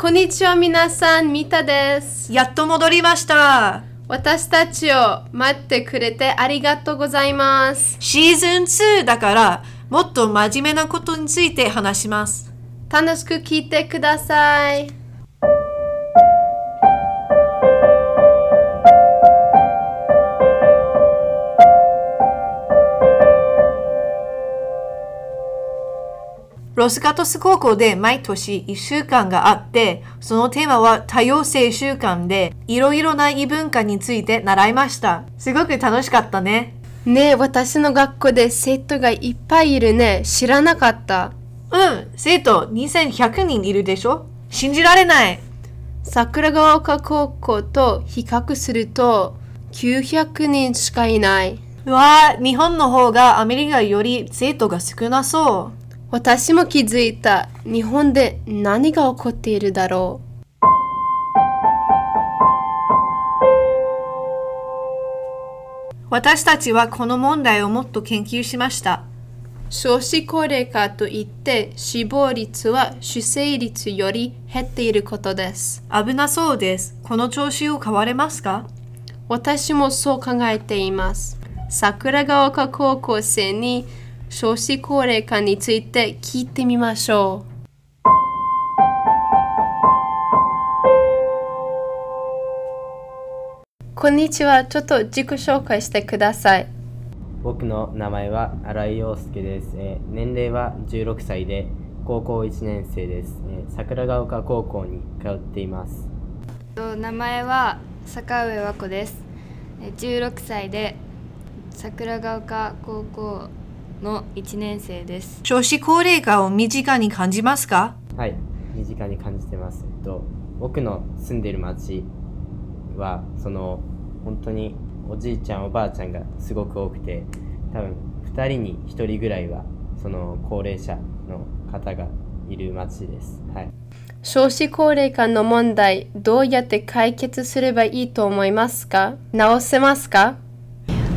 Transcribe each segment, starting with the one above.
こんにちは皆さん、ミタです。やっと戻りました。私たちを待ってくれてありがとうございます。シーズン2だから、もっと真面目なことについて話します。楽しく聞いてください。ロスガトス高校で毎年1週間があって、そのテーマは多様性週間で、いろいろな異文化について習いました。すごく楽しかったね。ねえ、私の学校で生徒がいっぱいいるね。知らなかった。うん、生徒2100人いるでしょ？信じられない。桜ヶ丘高校と比較すると900人しかいない。うわー、日本の方がアメリカより生徒が少なそう。私も気づいた。日本で何が起こっているだろ私たちはこの問題をもっと研究しました。う。少子高齢化といって死亡率は出生率より減っていることです。危なそうです。この調子を変われますか？私もそう考えています。桜ヶ丘高校生に少子高齢化について聞いてみましょう。こんにちは。ちょっと自己紹介してください。僕の名前は新井陽介です、えー年齢は16歳で高校1年生です、えー桜ヶ丘高校に通っていますと名前は坂上和子ですえ16歳で桜ヶ丘高校の1年生です。少子高齢化を身近に感じますか？はい身近に感じてます。えっと僕の住んでる町はその本当におじいちゃんおばあちゃんがすごく多くて多分2人に1人ぐらいはその高齢者の方がいる町です。はい。少子高齢化の問題、どうやって解決すればいいと思いますか？直せますか？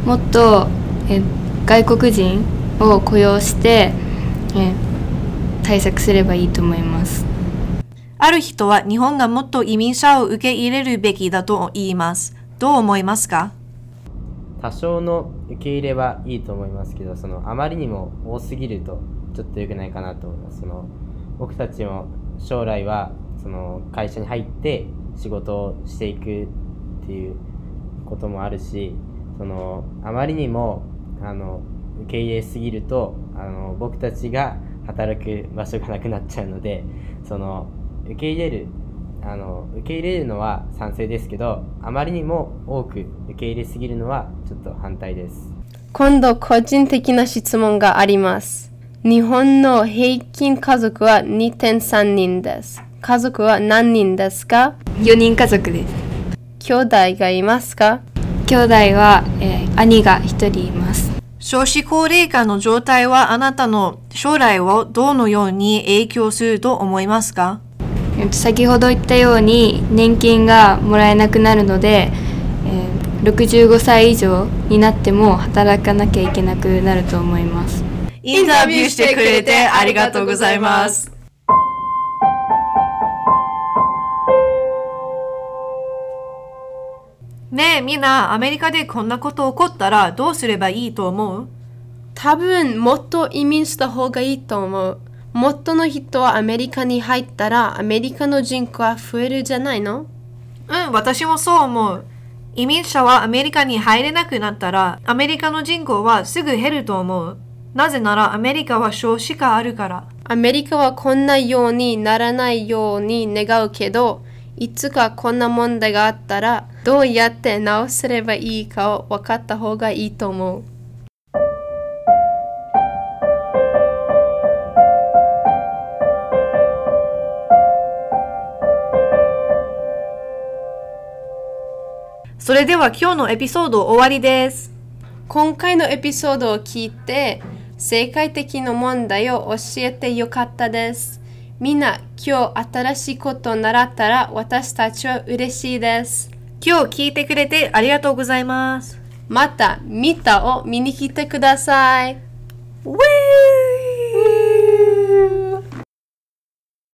もっとえ外国人を雇用してえ対策すればいいと思います。ある人は日本がもっと移民者を受け入れるべきだと言います。どう思いますか？多少の受け入れはいいと思いますけどそのあまりにも多すぎるとちょっと良くないかなと思います。その僕たちも将来はその会社に入って仕事をしていくっていうこともあるしそのあまりにもあの受け入れすぎるとあの僕たちが働く場所がなくなっちゃうのでその受け入れるあの受け入れるのは賛成ですけどあまりにも多く受け入れすぎるのはちょっと反対です。今度個人的な質問があります。日本の平均家族は2.3人です。家族は何人ですか？4人家族です。兄弟がいますか？兄弟は、えー兄が1人います少子高齢化の状態はあなたの将来をどのように影響すると思いますか？えっと先ほど言ったように年金がもらえなくなるので、えー65歳以上になっても働かなきゃいけなくなると思いますインタビューしてくれてありがとうございます。ねえみんなアメリカでこんなこと起こったらどうすればいいと思う？多分もっと移民した方がいいと思う。もっとの人はアメリカに入ったらアメリカの人口は増えるじゃないの？うん、私もそう思う。移民者はアメリカに入れなくなったら、アメリカの人口はすぐ減ると思う。なぜならアメリカは少子化あるから。アメリカはこんなようにならないように願うけど、いつかこんな問題があったら、どうやって直せればいいかを分かった方がいいと思う。それでは今日のエピソード終わりです。今回のエピソードを聞いて、世界的な問題を教えてよかったです。みんな今日新しいことを習ったら私たちは嬉しいです。今日聞いてくれてありがとうございます。また見たを見に来てください。ウェー